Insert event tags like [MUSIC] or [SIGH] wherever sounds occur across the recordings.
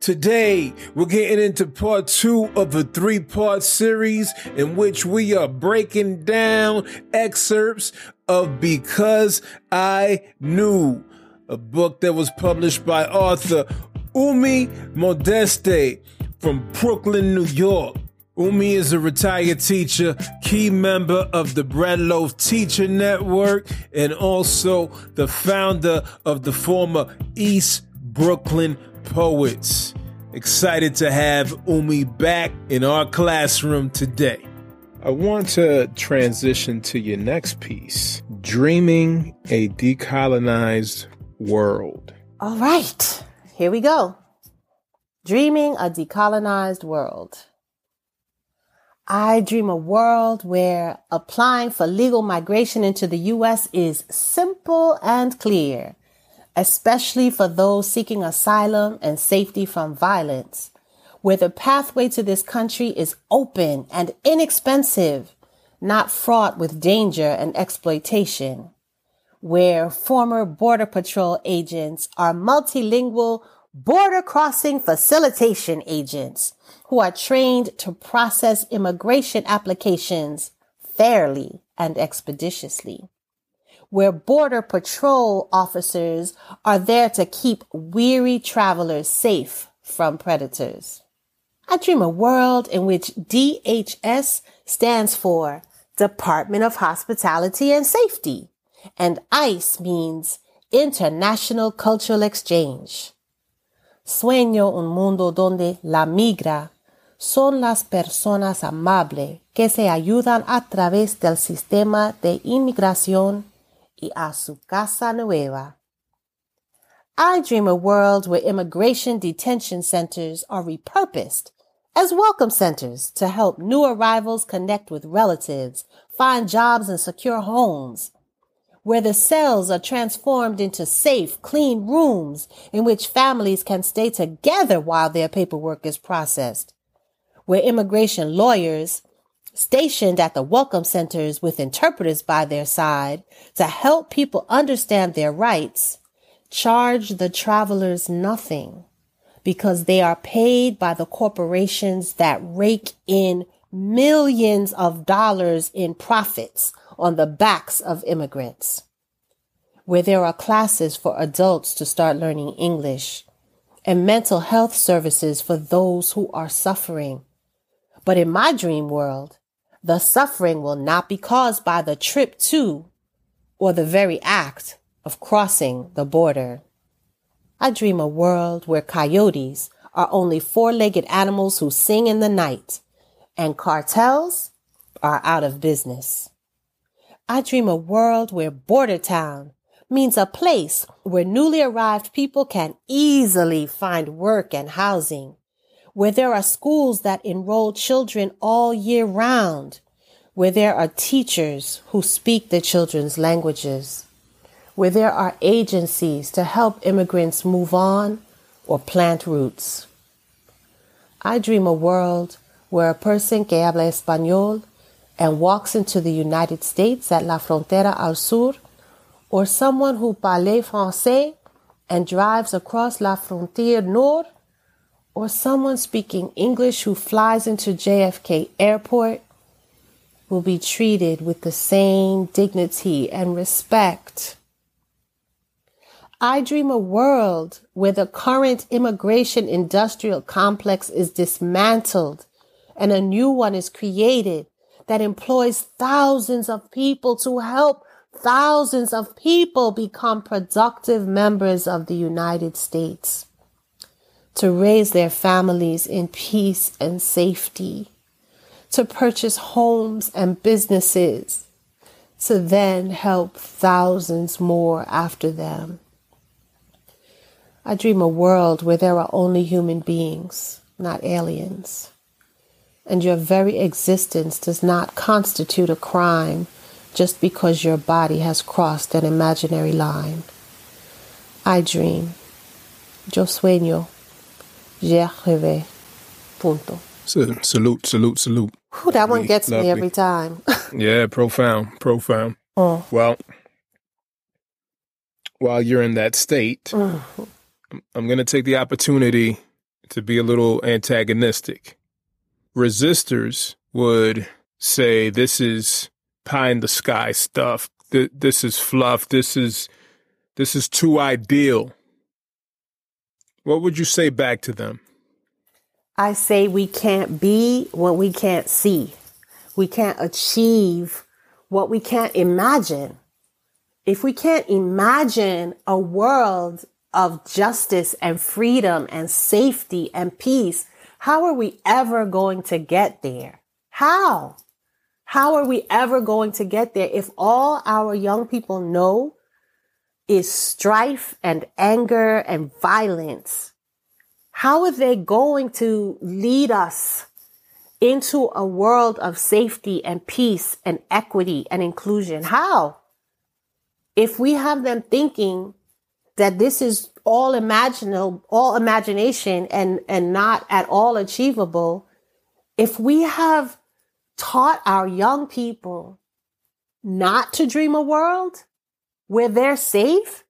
Today, we're getting into part two of a three part series in which we are breaking down excerpts of Because I Knew, a book that was published by author Umi Modeste from Brooklyn, New York. Umi is a retired teacher, key member of the Bread Loaf Teacher Network, and also the founder of the former East Brooklyn Poets. Excited to have Umi back in our classroom today. I want to transition to your next piece Dreaming a Decolonized World. All right, here we go. Dreaming a Decolonized World. I dream a world where applying for legal migration into the U.S. is simple and clear, especially for those seeking asylum and safety from violence, where the pathway to this country is open and inexpensive, not fraught with danger and exploitation, where former Border Patrol agents are multilingual border crossing facilitation agents who are trained to process immigration applications fairly and expeditiously. Where border patrol officers are there to keep weary travelers safe from predators. I dream a world in which DHS stands for Department of Hospitality and Safety, and ICE means International Cultural Exchange. Sueño un mundo donde la migra son las personas amables que se ayudan a través del sistema de inmigración y a su casa nueva. I dream a world where immigration detention centers are repurposed as welcome centers to help new arrivals connect with relatives, find jobs and secure homes, where the cells are transformed into safe, clean rooms in which families can stay together while their paperwork is processed, where immigration lawyers stationed at the welcome centers with interpreters by their side to help people understand their rights charge the travelers nothing because they are paid by the corporations that rake in millions of dollars in profits on the backs of immigrants, where there are classes for adults to start learning English and mental health services for those who are suffering. But in my dream world, the suffering will not be caused by the trip to or the very act of crossing the border. I dream a world where coyotes are only four-legged animals who sing in the night and cartels are out of business. I dream a world where border town means a place where newly arrived people can easily find work and housing, where there are schools that enroll children all year round, where there are teachers who speak the children's languages, where there are agencies to help immigrants move on or plant roots. I dream a world where a person que habla español and walks into the United States at La Frontera al Sur, or someone who parle français and drives across La Frontière Nord, or someone speaking English who flies into JFK Airport will be treated with the same dignity and respect. I dream a world where the current immigration industrial complex is dismantled and a new one is created that employs thousands of people to help thousands of people become productive members of the United States, to raise their families in peace and safety, to purchase homes and businesses, to then help thousands more after them. I dream a world where there are only human beings, not aliens. And your very existence does not constitute a crime just because your body has crossed an imaginary line. I dream. Yo sueño. J'ai rêvé. Punto. salute, salute, salute. Whew, that one gets me every time. [LAUGHS] yeah, profound, profound. Oh. Well, while you're in that state, Mm. I'm going to take the opportunity to be a little antagonistic. Resistors would say this is pie in the sky stuff. Th- This is fluff. This is this is too ideal. What would you say back to them? I say we can't be what we can't see. We can't achieve what we can't imagine. If we can't imagine a world of justice and freedom and safety and peace, how are we ever going to get there? How? How are we ever going to get there if all our young people know is strife and anger and violence? How are they going to lead us into a world of safety and peace and equity and inclusion? How? If we have them thinking that this is all imaginable, all imagination and, and not at all achievable, if we have taught our young people not to dream a world where they're safe,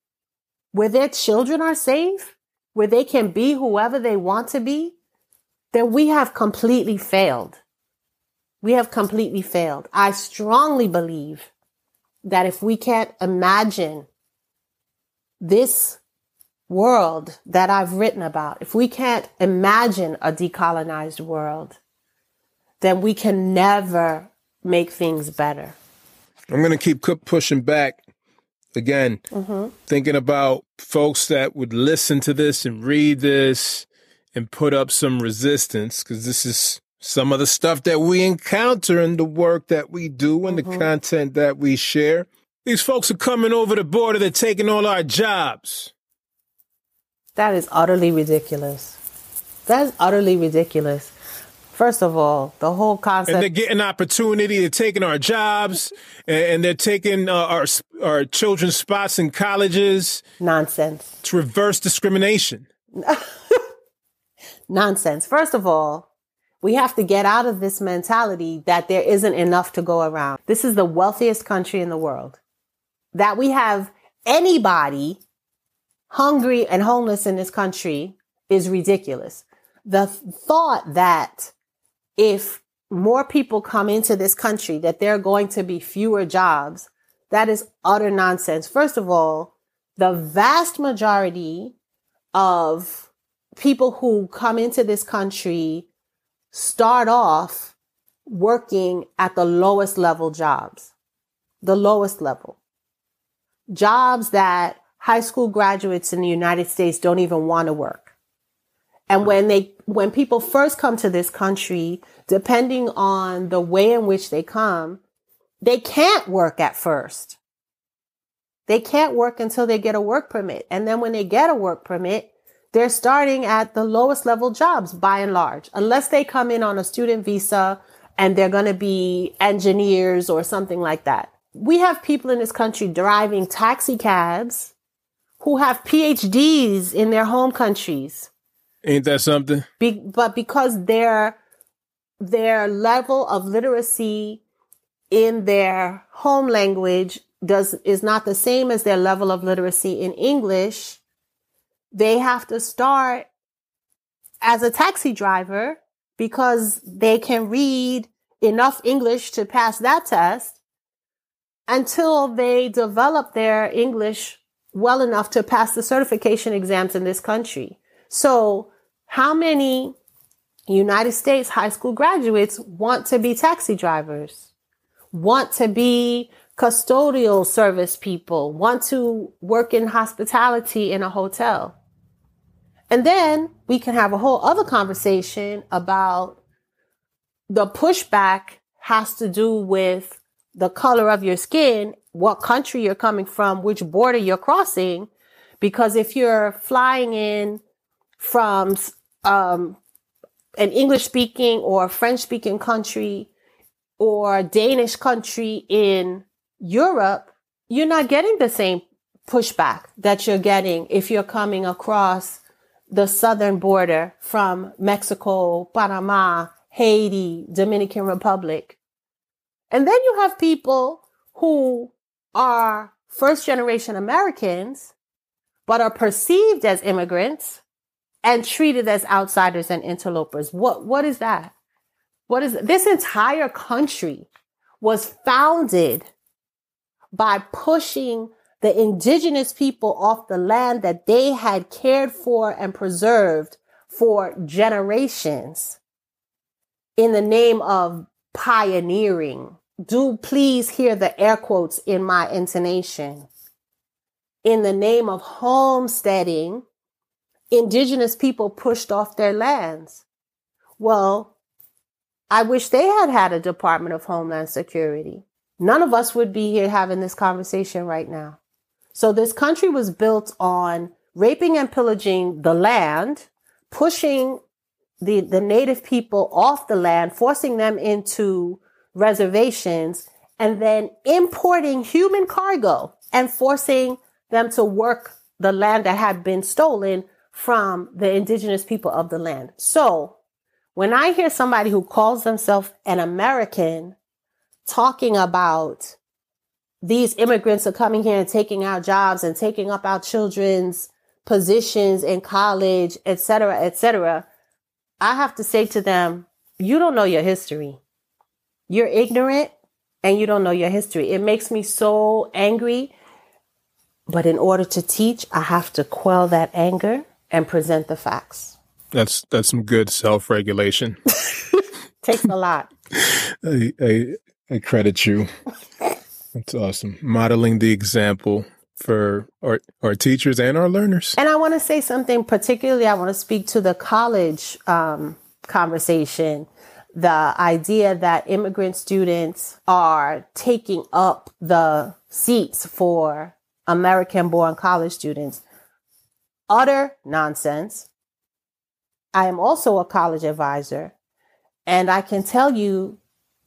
where their children are safe, where they can be whoever they want to be, then we have completely failed. We have completely failed. I strongly believe that if we can't imagine this world that I've written about, if we can't imagine a decolonized world, then we can never make things better. I'm going to keep pushing back again, Mm-hmm. thinking about folks that would listen to this and read this and put up some resistance because this is some of the stuff that we encounter in the work that we do and the content that we share. These folks are coming over the border, they're taking all our jobs. That is utterly ridiculous. That is utterly ridiculous. First of all, the whole And concept. they're getting opportunity. They're taking our jobs, and, and they're taking uh, our our children's spots in colleges. nonsense. It's reverse discrimination. [LAUGHS] Nonsense. First of all, we have to get out of this mentality that there isn't enough to go around. This is the wealthiest country in the world. That we have anybody hungry and homeless in this country is ridiculous. The thought that if more people come into this country, that there are going to be fewer jobs, that is utter nonsense. First of all, the vast majority of people who come into this country start off working at the lowest level jobs, the lowest level jobs that high school graduates in the United States don't even want to work. And when they, when people first come to this country, depending on the way in which they come, they can't work at first. They can't work until they get a work permit. And then when they get a work permit, they're starting at the lowest level jobs by and large, unless they come in on a student visa and they're going to be engineers or something like that. We have people in this country driving taxi cabs who have PhDs in their home countries. Ain't that something? Be, but because their their level of literacy in their home language does is not the same as their level of literacy in English, they have to start as a taxi driver because they can read enough English to pass that test until they develop their English well enough to pass the certification exams in this country. So how many United States high school graduates want to be taxi drivers, want to be custodial service people, want to work in hospitality in a hotel? And then we can have a whole other conversation about the pushback has to do with the color of your skin, what country you're coming from, which border you're crossing, Because if you're flying in from um, an English speaking or French speaking country or Danish country in Europe, you're not getting the same pushback that you're getting if you're coming across the southern border from Mexico, Panama, Haiti, Dominican Republic. And then you have people who are first generation Americans, but are perceived as immigrants and treated as outsiders and interlopers. What, what is that? What is this entire country was founded by pushing the indigenous people off the land that they had cared for and preserved for generations in the name of pioneering. Do please hear the air quotes in my intonation. In the name of homesteading, indigenous people pushed off their lands. Well, I wish they had had a Department of Homeland Security. None of us would be here having this conversation right now. So this country was built on raping and pillaging the land, pushing the, the native people off the land, forcing them into reservations, and then importing human cargo and forcing them to work the land that had been stolen from the indigenous people of the land. So when I hear somebody who calls themselves an American talking about these immigrants are coming here and taking our jobs and taking up our children's positions in college, et cetera, et cetera, I have to say to them, you don't know your history. You're ignorant and you don't know your history. It makes me so angry. But in order to teach, I have to quell that anger and present the facts. That's that's some good self regulation. [LAUGHS] Takes a lot. I, I, I credit you. That's awesome. Modeling the example for our, our teachers and our learners. And I want to say something particularly, I want to speak to the college um, conversation. The idea that immigrant students are taking up the seats for American born college students. Utter nonsense. I am also a college advisor, and I can tell you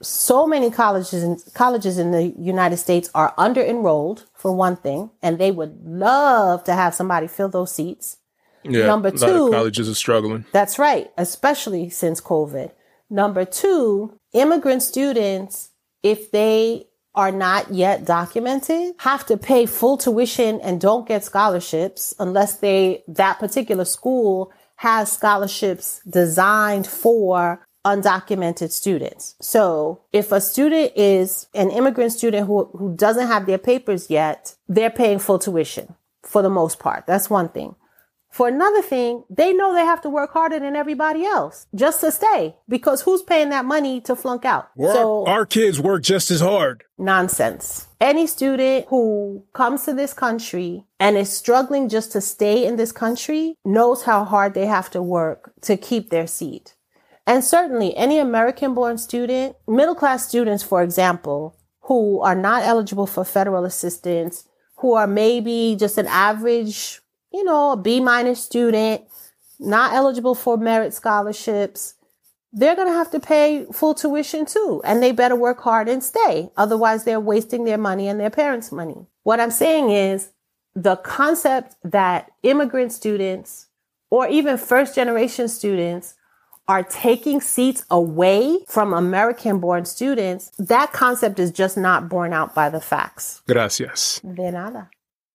so many colleges in, colleges in the United States are under enrolled for one thing, and they would love to have somebody fill those seats. Yeah, Number two, colleges are struggling. That's right, especially since COVID. Number two, immigrant students, if they are not yet documented, have to pay full tuition and don't get scholarships unless they that particular school has scholarships designed for undocumented students. So if a student is an immigrant student who, who doesn't have their papers yet, they're paying full tuition for the most part. That's one thing. For another thing, they know they have to work harder than everybody else just to stay because who's paying that money to flunk out? Well, so our kids work just as hard. Nonsense. Any student who comes to this country and is struggling just to stay in this country knows how hard they have to work to keep their seat. And certainly any American born student, middle class students, for example, who are not eligible for federal assistance, who are maybe just an average, you know, a B minus student, not eligible for merit scholarships, they're going to have to pay full tuition too. And they better work hard and stay. Otherwise, they're wasting their money and their parents' money. What I'm saying is the concept that immigrant students or even first generation students are taking seats away from American born students, that concept is just not borne out by the facts. Gracias. De nada.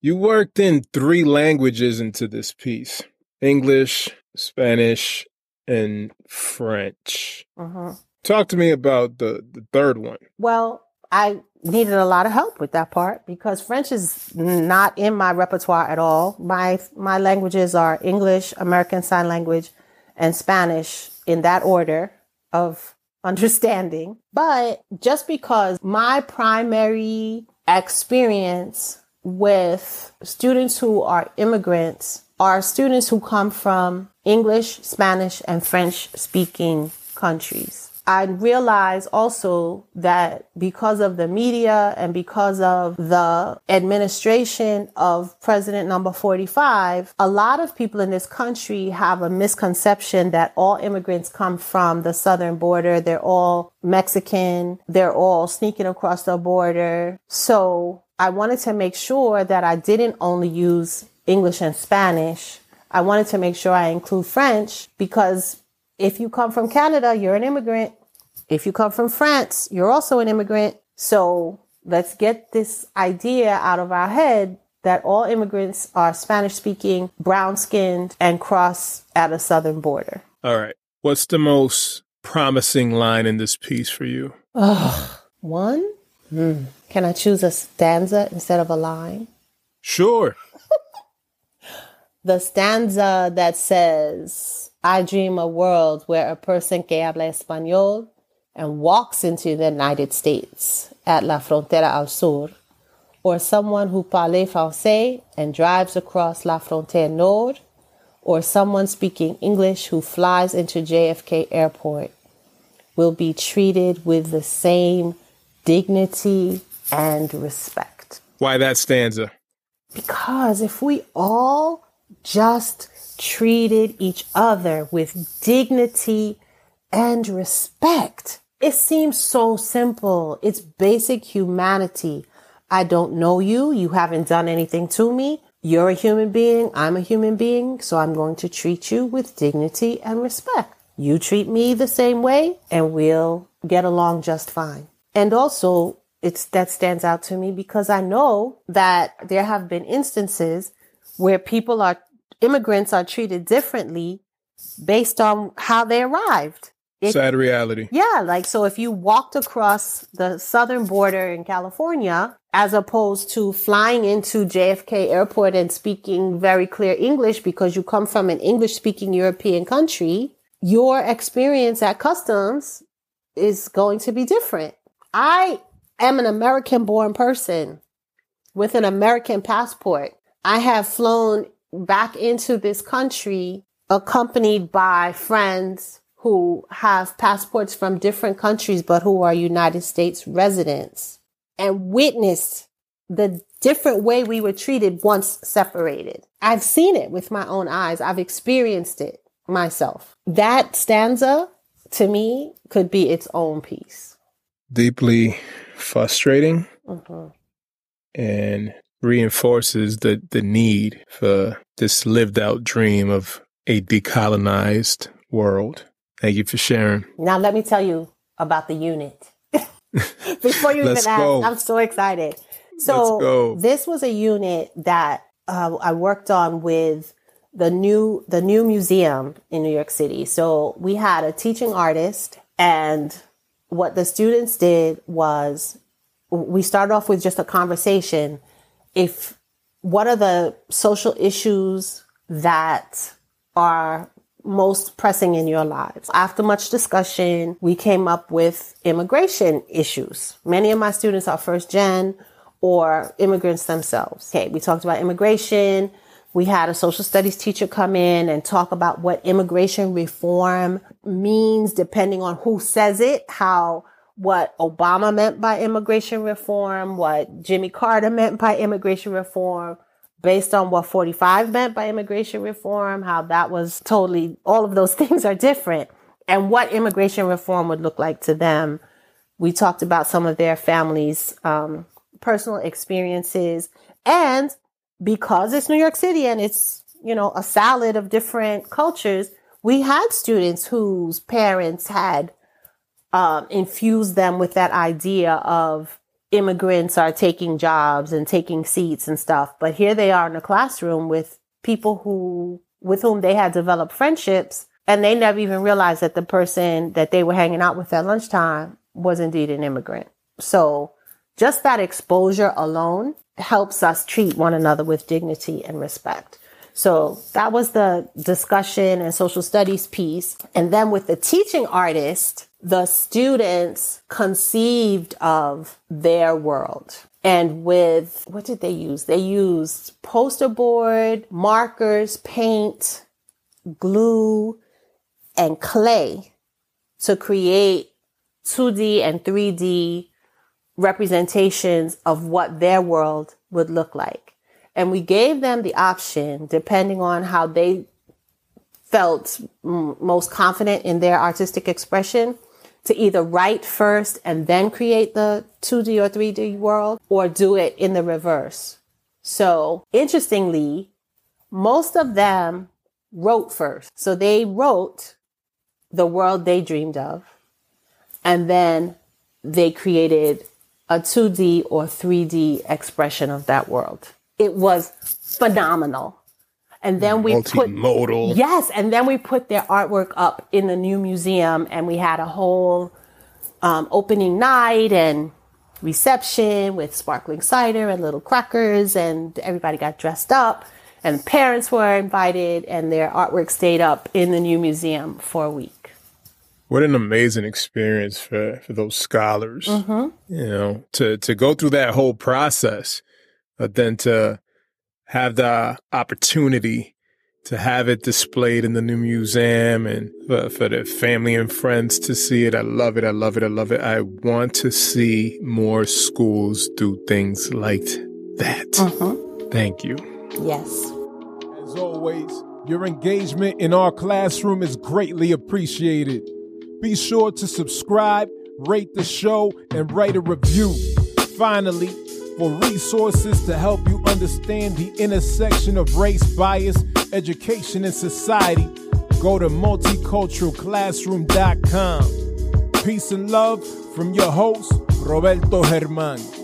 You worked in three languages into this piece English, Spanish, and French. Uh-huh. Talk to me about the, the third one. Well, I needed a lot of help with that part because French is not in my repertoire at all. My my languages are English, American Sign Language, and Spanish in that order of [LAUGHS] understanding. But just because my primary experience with students who are immigrants are students who come from English, Spanish, and French speaking countries. I realize also that because of the media and because of the administration of President number 45, a lot of people in this country have a misconception that all immigrants come from the southern border. They're all Mexican. They're all sneaking across the border. So I wanted to make sure that I didn't only use English and Spanish. I wanted to make sure I include French because if you come from Canada, you're an immigrant. If you come from France, you're also an immigrant. So let's get this idea out of our head that all immigrants are Spanish speaking, brown skinned, and cross at a southern border. All right. What's the most promising line in this piece for you? Ugh. One? Hmm. Can I choose a stanza instead of a line? Sure. [LAUGHS] the stanza that says, I dream a world where a person que habla español and walks into the United States at La Frontera al Sur, or someone who parle français and drives across La Frontera Nord, or someone speaking English who flies into JFK Airport will be treated with the same dignity and respect. Why that stanza? Because if we all just treated each other with dignity and respect. It seems so simple. It's basic humanity. I don't know you. You haven't done anything to me. You're a human being. I'm a human being. So I'm going to treat you with dignity and respect. You treat me the same way and we'll get along just fine. And also, it's that stands out to me because I know that there have been instances where people are immigrants are treated differently based on how they arrived. It, Sad reality. Yeah, like so if you walked across the southern border in California as opposed to flying into JFK airport and speaking very clear English because you come from an English speaking European country, your experience at customs is going to be different. I am an American born person with an American passport. I have flown back into this country accompanied by friends who have passports from different countries, but who are United States residents and witnessed the different way we were treated once separated. I've seen it with my own eyes. I've experienced it myself. That stanza to me could be its own piece. Deeply frustrating mm-hmm. and reinforces the, the need for this lived out dream of a decolonized world. Thank you for sharing. Now, let me tell you about the unit. [LAUGHS] Before you even ask, I'm so excited. So, this was a unit that uh, I worked on with the new the new museum in New York City. So we had a teaching artist, and what the students did was we started off with just a conversation. If what are the social issues that are most pressing in your lives. After much discussion, we came up with immigration issues. Many of my students are first gen or immigrants themselves. Okay, we talked about immigration. We had a social studies teacher come in and talk about what immigration reform means depending on who says it, how what Obama meant by immigration reform, what Jimmy Carter meant by immigration reform, based on what 45 meant by immigration reform, how that was totally, all of those [LAUGHS] things are different, and what immigration reform would look like to them. We talked about some of their families' um, personal experiences. And because it's New York City and it's, you know, a salad of different cultures, we had students whose parents had um, infused them with that idea of immigrants are taking jobs and taking seats and stuff. But here they are in a classroom with people who, with whom they had developed friendships and they never even realized that the person that they were hanging out with at lunchtime was indeed an immigrant. So just that exposure alone helps us treat one another with dignity and respect. So that was the discussion and social studies piece. And then with the teaching artist, the students conceived of their world. And with, what did they use? They used poster board, markers, paint, glue, and clay to create 2D and 3D representations of what their world would look like. And we gave them the option, depending on how they felt m- most confident in their artistic expression, to either write first and then create the 2D or 3D world or do it in the reverse. So interestingly, most of them wrote first. So they wrote the world they dreamed of and then they created a 2D or 3D expression of that world. It was phenomenal. And then we multimodal. put yes, and then we put their artwork up in the new museum, and we had a whole um, opening night and reception with sparkling cider and little crackers, and everybody got dressed up, and parents were invited, and their artwork stayed up in the new museum for a week. What an amazing experience for, for those scholars, Mm-hmm. you know, to, to go through that whole process, but then to have the opportunity to have it displayed in the new museum and for, for the family and friends to see it. I love it. I love it. I love it. I want to see more schools do things like that. Mm-hmm. Thank you. Yes. As always, your engagement in our classroom is greatly appreciated. Be sure to subscribe, rate the show, and write a review. Finally, for resources to help you understand the intersection of race, bias, education, and society, go to multiculturalclassroom.com. Peace and love from your host, Roberto Germán.